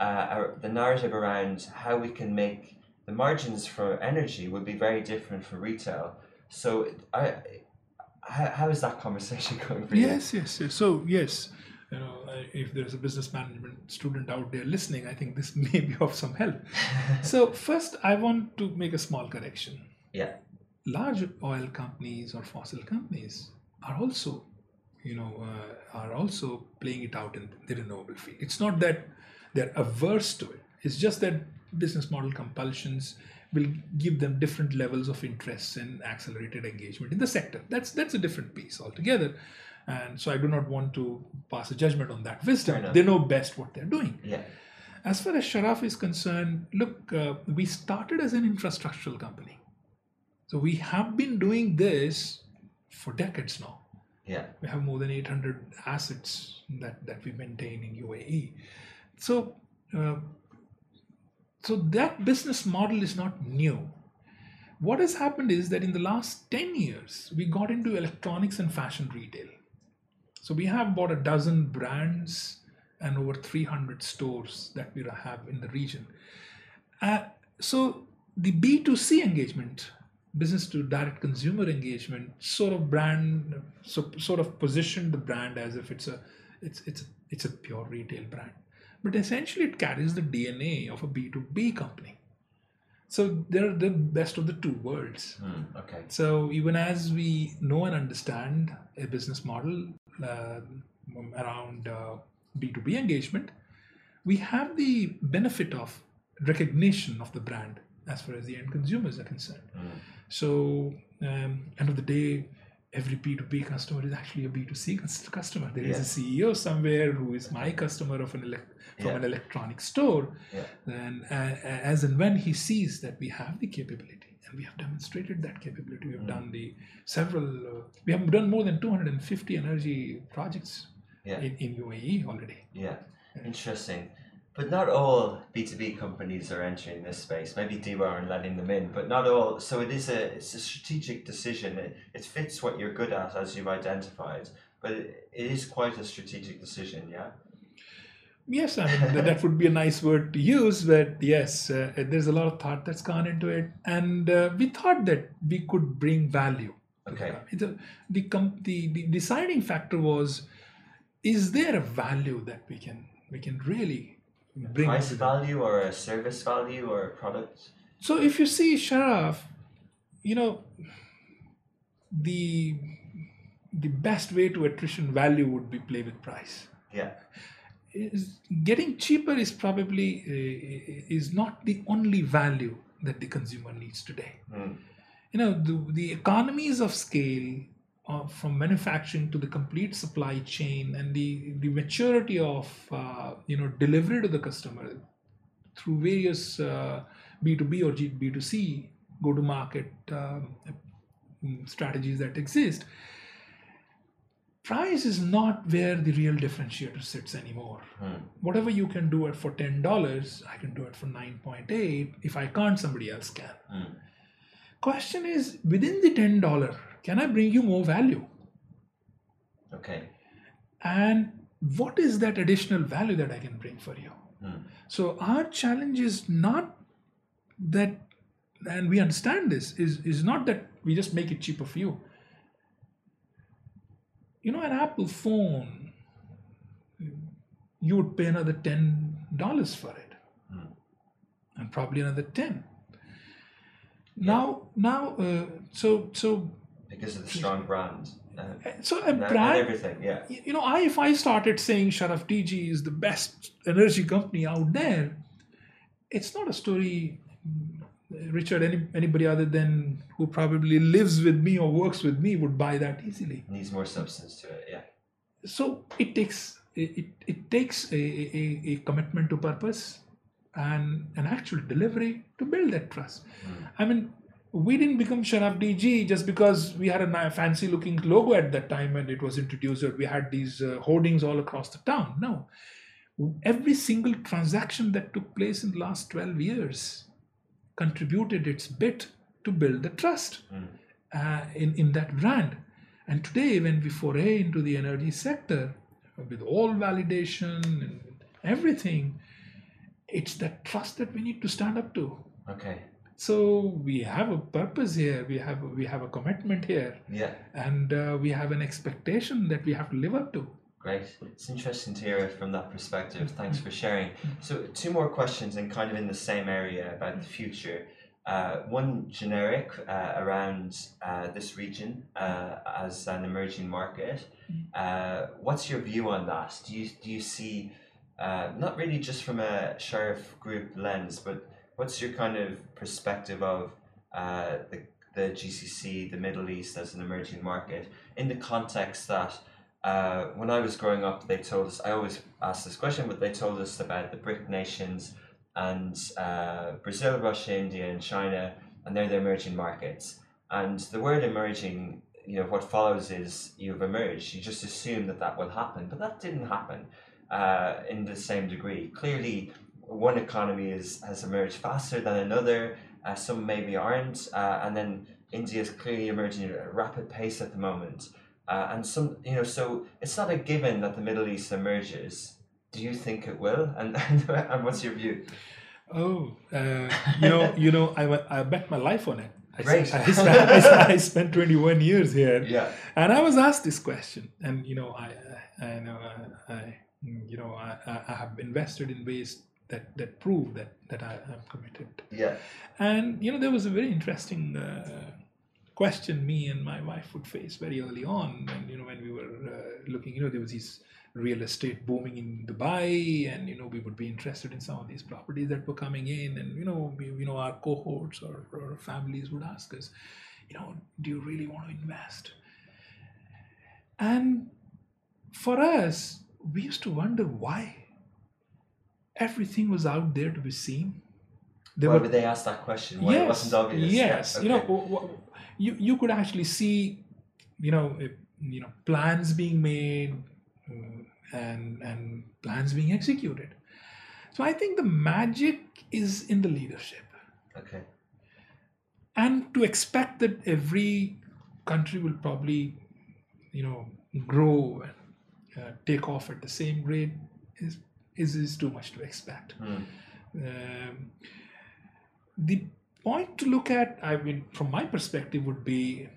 uh, the narrative around how we can make the margins for energy would be very different for retail. So, I, how, how is that conversation going for you? Yes, yes, yes. So, yes, you know, if there's a business management student out there listening, I think this may be of some help. so, first, I want to make a small correction. Yeah. Large oil companies or fossil companies are also, you know, uh, are also playing it out in the renewable field. It's not that they're averse to it. It's just that business model compulsions will give them different levels of interest and accelerated engagement in the sector. That's that's a different piece altogether. And so I do not want to pass a judgment on that wisdom. They know best what they're doing. Yeah. As far as Sharaf is concerned, look, uh, we started as an infrastructural company. So we have been doing this for decades now. Yeah. We have more than 800 assets that, that we maintain in UAE. So, uh, so that business model is not new. What has happened is that in the last 10 years, we got into electronics and fashion retail. So we have about a dozen brands and over 300 stores that we have in the region. Uh, so the B2C engagement, business to direct consumer engagement, sort of brand, so, sort of positioned the brand as if it's a, it's it's it's a pure retail brand, but essentially it carries the DNA of a B2B company. So they're the best of the two worlds. Hmm, okay. So even as we know and understand a business model uh, around uh, B2B engagement, we have the benefit of recognition of the brand as far as the end consumers are concerned. So um, end of the day, every B2B customer is actually a B2C cus- customer. There is a CEO somewhere who is my customer of an elec- from Yeah. an electronic store. Yeah. And uh, as and when he sees that we have the capability, and we have demonstrated that capability, we Mm. have done the several, uh, we have done more than 250 energy projects Yeah. in, in UAE already. Yeah, interesting. But not all B two B companies are entering this space. Maybe DEWA and letting them in, but not all. So it is a it's a strategic decision. It, it fits what you're good at, as you've identified. But it, it is quite a strategic decision. Yeah. Yes, I mean that, would be a nice word to use, but yes, uh, there's a lot of thought that's gone into it, and uh, we thought that we could bring value. Okay. the the the, com- the the deciding factor was, is there a value that we can we can really bring? Price value or a service value or a product. So if you see Sharaf, you know, the the best way to attrition value would be play with price. Yeah. Is getting cheaper is probably uh, is not the only value that the consumer needs today. Hmm. You know, the, the economies of scale uh, from manufacturing to the complete supply chain and the the maturity of uh, you know delivery to the customer through various uh, B2B or G- B2C go to market um, strategies that exist. Price is not where the real differentiator sits anymore. Whatever you can do it for $10, I can do it for 9.8. If I can't, somebody else can. Question is within the $10, can I bring you more value? Okay. and what is that additional value that i can bring for you? So our challenge is not that and we understand this is is not that we just make it cheaper for you. You know an apple phone you would pay another $10 for it. And probably another 10 now now uh, so so Because of the strong brand. Uh, so a and, and brand everything. Yeah. You know, I if I started saying Sharaf DG is the best energy company out there, it's not a story, mm, Richard. Any anybody other than who probably lives with me or works with me would buy that easily. Needs more substance to it. Yeah. So it takes it, it, takes a, a, a commitment to purpose and an actual delivery to build that trust. I mean, we didn't become Sharaf DG just because we had a fancy looking logo at that time and it was introduced, or we had these uh, hoardings all across the town. No. Every single transaction that took place in the last 12 years contributed its bit to build the trust uh, in, in that brand. And today, when we foray into the energy sector with all validation and everything, it's that trust that we need to stand up to. Okay. So we have a purpose here. We have we have a commitment here, Yeah. and uh, we have an expectation that we have to live up to. Great. It's interesting to hear it from that perspective. Thanks for sharing. So, two more questions, and kind of in the same area about the future. Uh, one generic uh, around uh, this region uh, as an emerging market. Uh, what's your view on that? Do you do you see uh, not really just from a Sharaf group lens, but what's your kind of perspective of uh, the the GCC, the Middle East as an emerging market, in the context that uh, when I was growing up, they told us. I always ask this question, but they told us about the BRIC nations and uh, Brazil, Russia, India, and China, and they're the emerging markets. And the word emerging, you know, what follows is you've emerged. You just assume that that will happen, but that didn't happen uh, in the same degree. Clearly, one economy is has emerged faster than another. Uh, some maybe aren't, uh, and then India is clearly emerging at a rapid pace at the moment. Uh, and some, you know, so it's not a given that the Middle East emerges. Do you think it will? And and what's your view? Oh, uh, you know, you know, I, I bet my life on it. I, Great. I, spent, I, spent- I spent 21 years here, Yeah. and I was asked this question, and you know, I, I know, I, I you know, I, I I have invested in ways that that prove that that I am committed. Yeah. And you know, there was a very interesting uh, question me and my wife would face very early on, and you know, when we were uh, looking, you know, there was these real estate booming in Dubai, and you know, we would be interested in some of these properties that were coming in, and you know, we, you know, our cohorts or, or families would ask us, you know, do you really want to invest? And for us, we used to wonder why everything was out there to be seen. There Why were would they ask that question? Why it wasn't obvious? Yeah, Yes, you know, okay. w- w- you you could actually see, you know, you know, plans being made uh, and and plans being executed. So I think the magic is in the leadership, Okay. and to expect that every country will probably, you know, grow and uh, take off at the same rate is is, is too much to expect. Hmm. Um, the point to look at, I mean, from my perspective, would be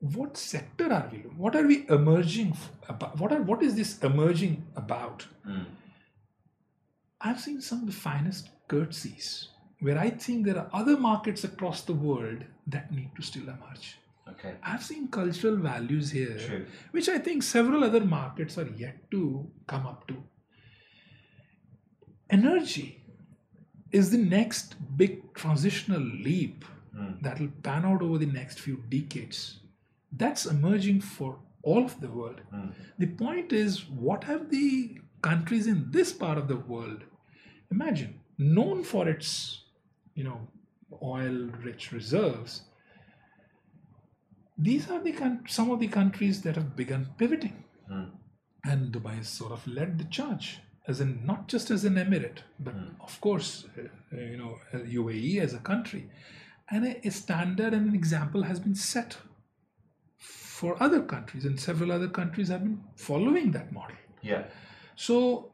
what sector are we? What are we emerging about? What are what is this emerging about? Hmm. I've seen some of the finest curtsies where I think there are other markets across the world that need to still emerge. Okay. I've seen cultural values here, True. which I think several other markets are yet to come up to. Energy is the next big transitional leap Hmm. that will pan out over the next few decades. That's emerging for all of the world. Hmm. The point is, what have the countries in this part of the world, imagine, known for its, you know, oil-rich reserves, these are the some of the countries that have begun pivoting, Hmm. and Dubai has sort of led the charge, as in not just as an emirate, but of course, uh, uh, you know, uh, UAE as a country, and a, a standard and an example has been set for other countries, and several other countries have been following that model. Yeah. So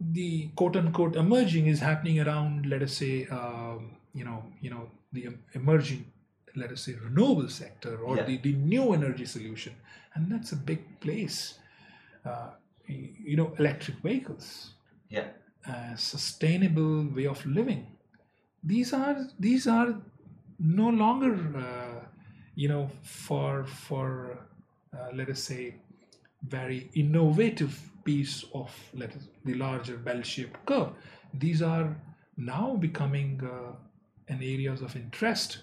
the quote unquote emerging is happening around, let us say, um, you know, you know, the emerging, let us say, renewable sector or Yeah. the, the new energy solution, and that's a big place. Uh, you know, electric vehicles, Yeah. uh, sustainable way of living. These are these are no longer, uh, you know, for for uh, let us say, very innovative piece of let us the larger bell-shaped curve. These are now becoming uh, an areas of interest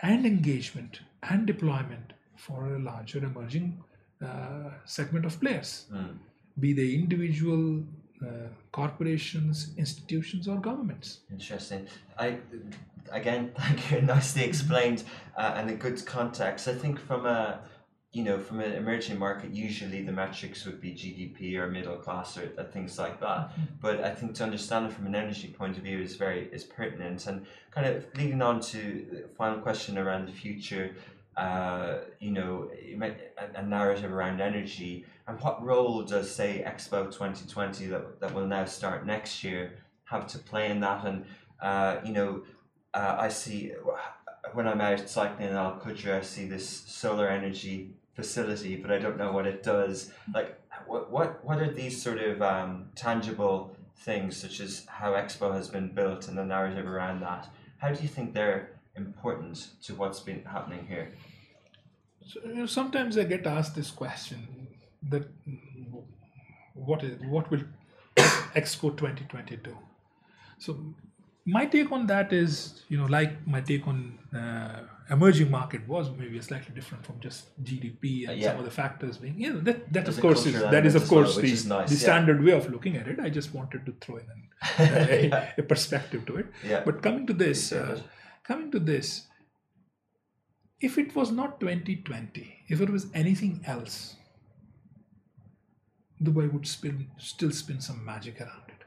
and engagement and deployment for a larger emerging uh, segment of players Hmm. Be they individual uh, corporations, institutions, or governments. Interesting. I again, thank you. Nicely explained uh, and a good context. I think from a you know from an emerging market, usually the metrics would be GDP or middle class or, or things like that. But I think to understand it from an energy point of view is very is pertinent and kind of leading on to the final question around the future. Uh, you know, a, narrative around energy. And what role does say Expo 2020 that, that will now start next year have to play in that? And uh, you know uh, I see when I'm out cycling in Al Qudra I see this solar energy facility but I don't know what it does. Like what what, what are these sort of um, tangible things such as how Expo has been built and the narrative around that? How do you think they're important to what's been happening here So, you know, sometimes I get asked this question: that what is what will Expo 2020 do? So my take on that is, you know, like my take on uh, emerging market was maybe slightly different from just GDP and yeah. some of the factors being, you know, that, that There's of course is that is of as well, course the, is nice, the yeah. standard way of looking at it. I just wanted to throw in an, a, a perspective to it. Yeah. But coming to this, uh. Coming to this, if it was not 2020, if it was anything else, Dubai would spin, still spin some magic around it.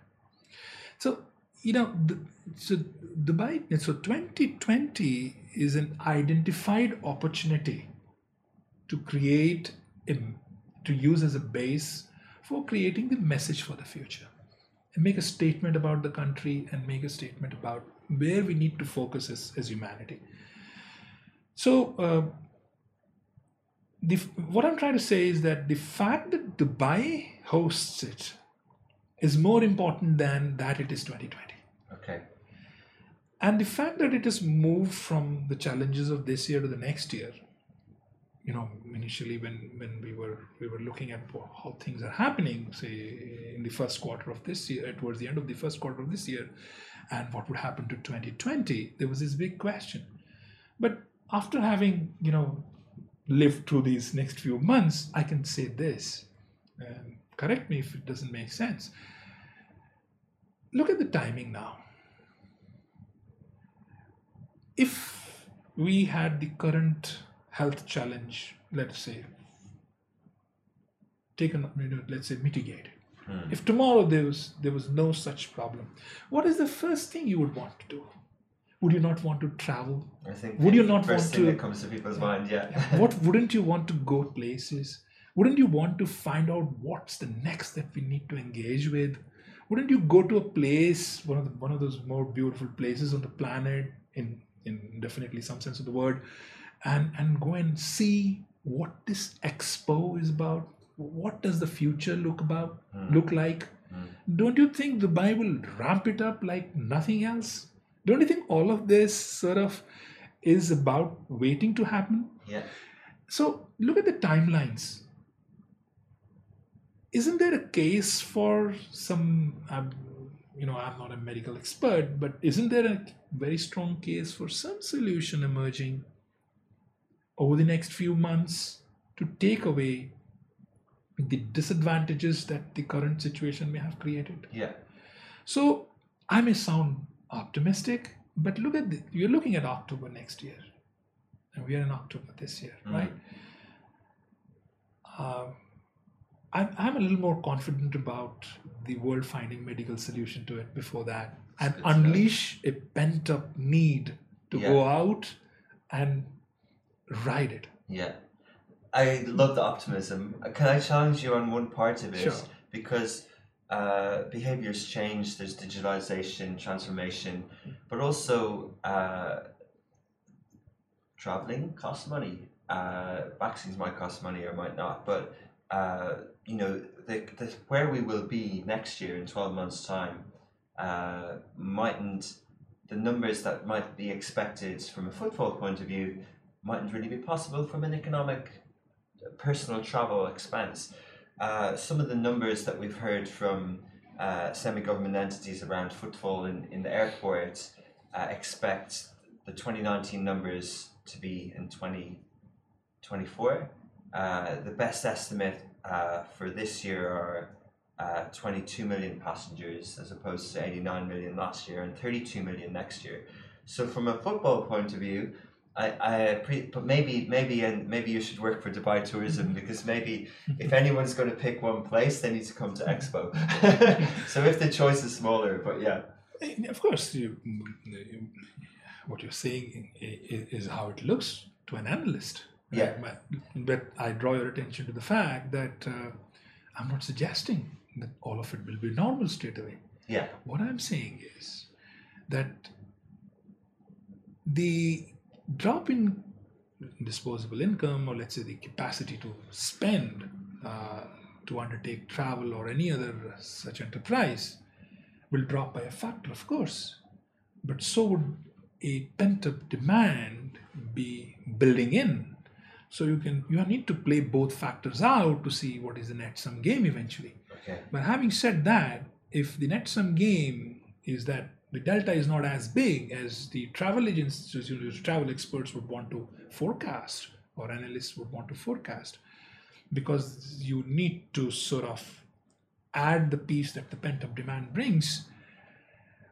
So, you know, so Dubai, so 2020 is an identified opportunity to create, a, to use as a base for creating the message for the future and make a statement about the country and make a statement about where we need to focus as, as humanity. So, uh, the, what I'm trying to say is that the fact that Dubai hosts it is more important than that it is 2020. Okay. And the fact that it has moved from the challenges of this year to the next year, you know, initially when, when we were we were looking at how things are happening, say in the first quarter of this year, towards the end of the first quarter of this year, and what would happen to 2020, there was this big question. But after having, you know, lived through these next few months, I can say this. Um, correct me if it doesn't make sense. Look at the timing now. If we had the current health challenge, let's say, taken, you know, let's say, mitigated. Hmm. If tomorrow there was there was no such problem, what is the first thing you would want to do? Would you not want to travel? I think Would you not first want thing to- that comes to people's mind, yeah. what wouldn't you want to go places wouldn't you want to find out what's the next that we need to engage with wouldn't you go to a place one of the, one of those more beautiful places on the planet in in definitely some sense of the word and and go and see what this expo is about what does the future look about look like? Don't you think the bible ramp it up like nothing else? Don't you think all of this sort of is about waiting to happen? Yeah. so look at the timelines. Isn't there a case for some, um, you know, I'm not a medical expert, but isn't there a very strong case for some solution emerging over the next few months to take away the disadvantages that the current situation may have created? Yeah. So I may sound optimistic, but look at the, you're looking at October next year, and we are in October this year, right? Um, I'm, I'm a little more confident about the world finding medical solution to it before that, and know. unleash a pent up need to Yeah. go out and ride it. Yeah. I love the optimism. Can I challenge you on one part of it? Sure. Because uh, behaviors change, there's digitalization, transformation, but also uh, traveling costs money. Uh, vaccines might cost money or might not, but uh, you know, the, the, where we will be next year in 12 months' time uh, mightn't, the numbers that might be expected from a footfall point of view mightn't really be possible from an economic personal travel expense. Uh, some of the numbers that we've heard from uh, semi-government entities around footfall in, in the airport uh, expect the 2019 numbers to be in 2024. Uh, the best estimate uh, for this year are uh, 22 million passengers as opposed to 89 million last year and 32 million next year. So from a footfall point of view, I, I but maybe maybe and maybe you should work for Dubai Tourism because maybe if anyone's going to pick one place, they need to come to Expo. so if the choice is smaller, but yeah, Of course, you, you- what you're saying is how it looks to an analyst. Yeah. But, but I draw your attention to the fact that uh, I'm not suggesting that all of it will be normal straight away. yeah, What I'm saying is that the drop in disposable income, or let's say the capacity to spend uh, to undertake travel or any other such enterprise, will drop by a factor, of course. But so would a pent up demand be building in. So you can you need to play both factors out to see what is the net sum game eventually. okay, But having said that, if the net sum game is that the delta is not as big as the travel agents, travel experts would want to forecast or analysts would want to forecast because you need to sort of add the piece that the pent up demand brings,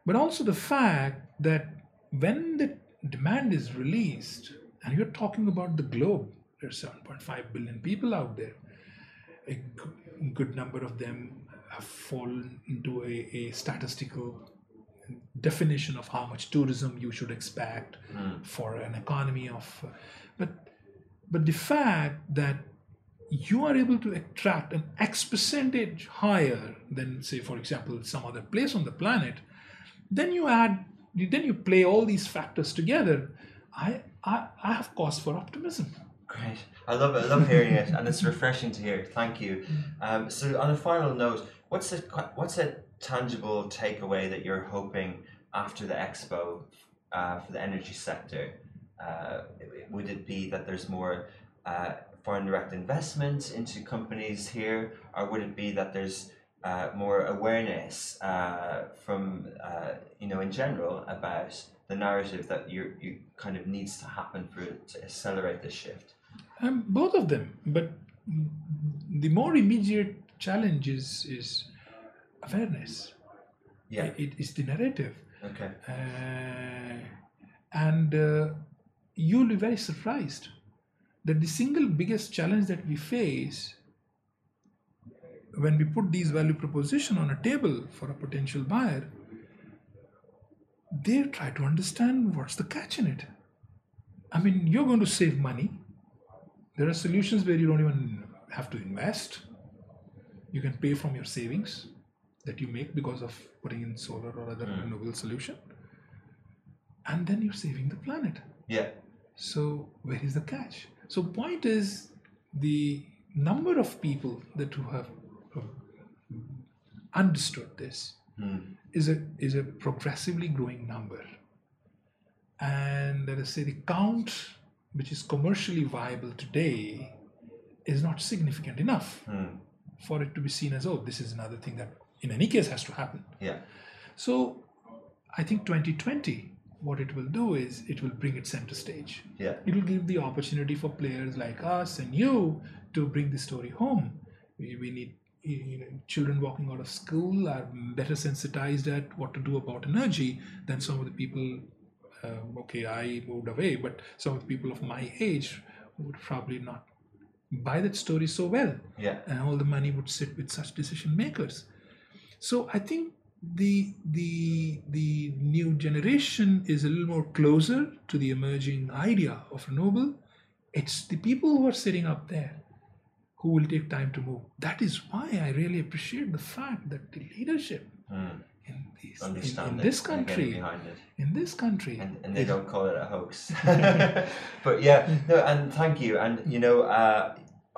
but also the fact that when the demand is released, and you're talking about the globe, there's 7.5 billion people out there, a good number of them have fallen into a, a statistical definition of how much tourism you should expect mm. for an economy of but but the fact that you are able to attract an X percentage higher than, say, for example, some other place on the planet, then you add, then you play all these factors together. I, I, I have cause for optimism. Great. I love it. I love hearing it, and it's refreshing to hear. Thank you. Um, so, on a final note, what's a what's a tangible takeaway that you're hoping after the expo uh, for the energy sector? Uh, would it be that there's more uh, foreign direct investment into companies here, or would it be that there's uh, more awareness uh, from uh, you know in general about the narrative that you you kind of needs to happen for to accelerate the shift? Um, both of them, but the more immediate challenge is is awareness. Yeah, it is the narrative. Okay, uh, and uh, you'll be very surprised that the single biggest challenge that we face when we put these value proposition on a table for a potential buyer they try to understand what's the catch in it. I mean you're going to save money. There are solutions where you don't even have to invest. You can pay from your savings that you make because of putting in solar or other mm. renewable solution and then you're saving the planet yeah so where is the catch so point is the number of people that who have understood this mm. is a is a progressively growing number. And let us say the count which is commercially viable today is not significant enough mm. for it to be seen as oh this is another thing that in any case has to happen. Yeah. So I think 2020 what it will do is it will bring it center stage. Yeah. It will give the opportunity for players like us and you to bring the story home. We, we need you know, children walking out of school are better sensitized at what to do about energy than some of the people. Uh, okay, I moved away, but some of the people of my age would probably not buy that story so well. Yeah. And all the money would sit with such decision makers. So I think the the the new generation is a little more closer to the emerging idea of renewable. It's the people who are sitting up there who will take time to move. That is why i really appreciate the fact that the leadership mm. in, these, in, in this country in this country and, and they don't call it a hoax. But yeah no and thank you. And you know uh,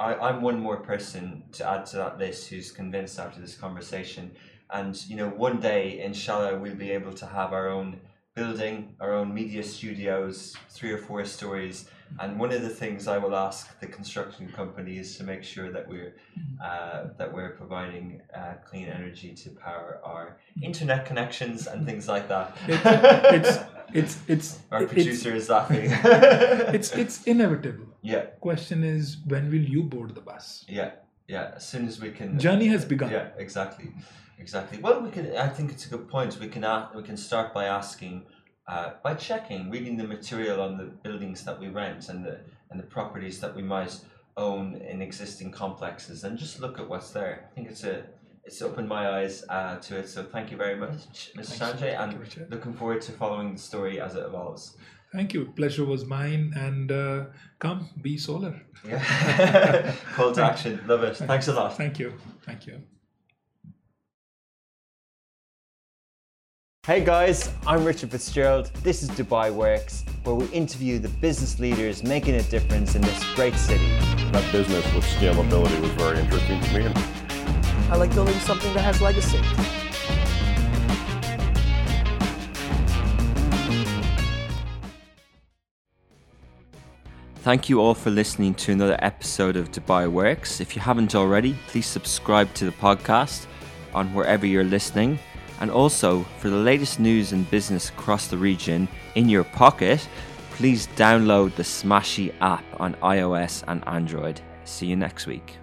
I, i'm one more person to add to that list who's convinced after this conversation and you know, one day, inshallah, we'll be able to have our own building, our own media studios, three or four stories. And one of the things I will ask the construction companies to make sure that we're uh, that we're providing uh, clean energy to power our internet connections and things like that. It, it's it's it's our producer is laughing. it's it's inevitable. Yeah. Question is, when will you board the bus? Yeah, yeah. As soon as we can. Journey has begun. Yeah, exactly. Exactly. Well, we can. I think it's a good point. We can ask, we can start by asking, uh, by checking, reading the material on the buildings that we rent and the and the properties that we might own in existing complexes, and just look at what's there. I think it's a it's opened my eyes uh, to it. So thank you very much, Mr. Sanjay, and looking forward to following the story as it evolves. Thank you. Pleasure was mine. And uh, come, be solar. Yeah. Call to action. Love it. Thanks a lot. Thank you. Thank you. Hey guys, I'm Richard Fitzgerald. This is Dubai Works, where we interview the business leaders making a difference in this great city. That business with scalability was very interesting to me. I like building something that has legacy. Thank you all for listening to another episode of Dubai Works. If you haven't already, please subscribe to the podcast on wherever you're listening And also, for the latest news and business across the region in your pocket, please download the Smashy app on iOS and Android. See you next week.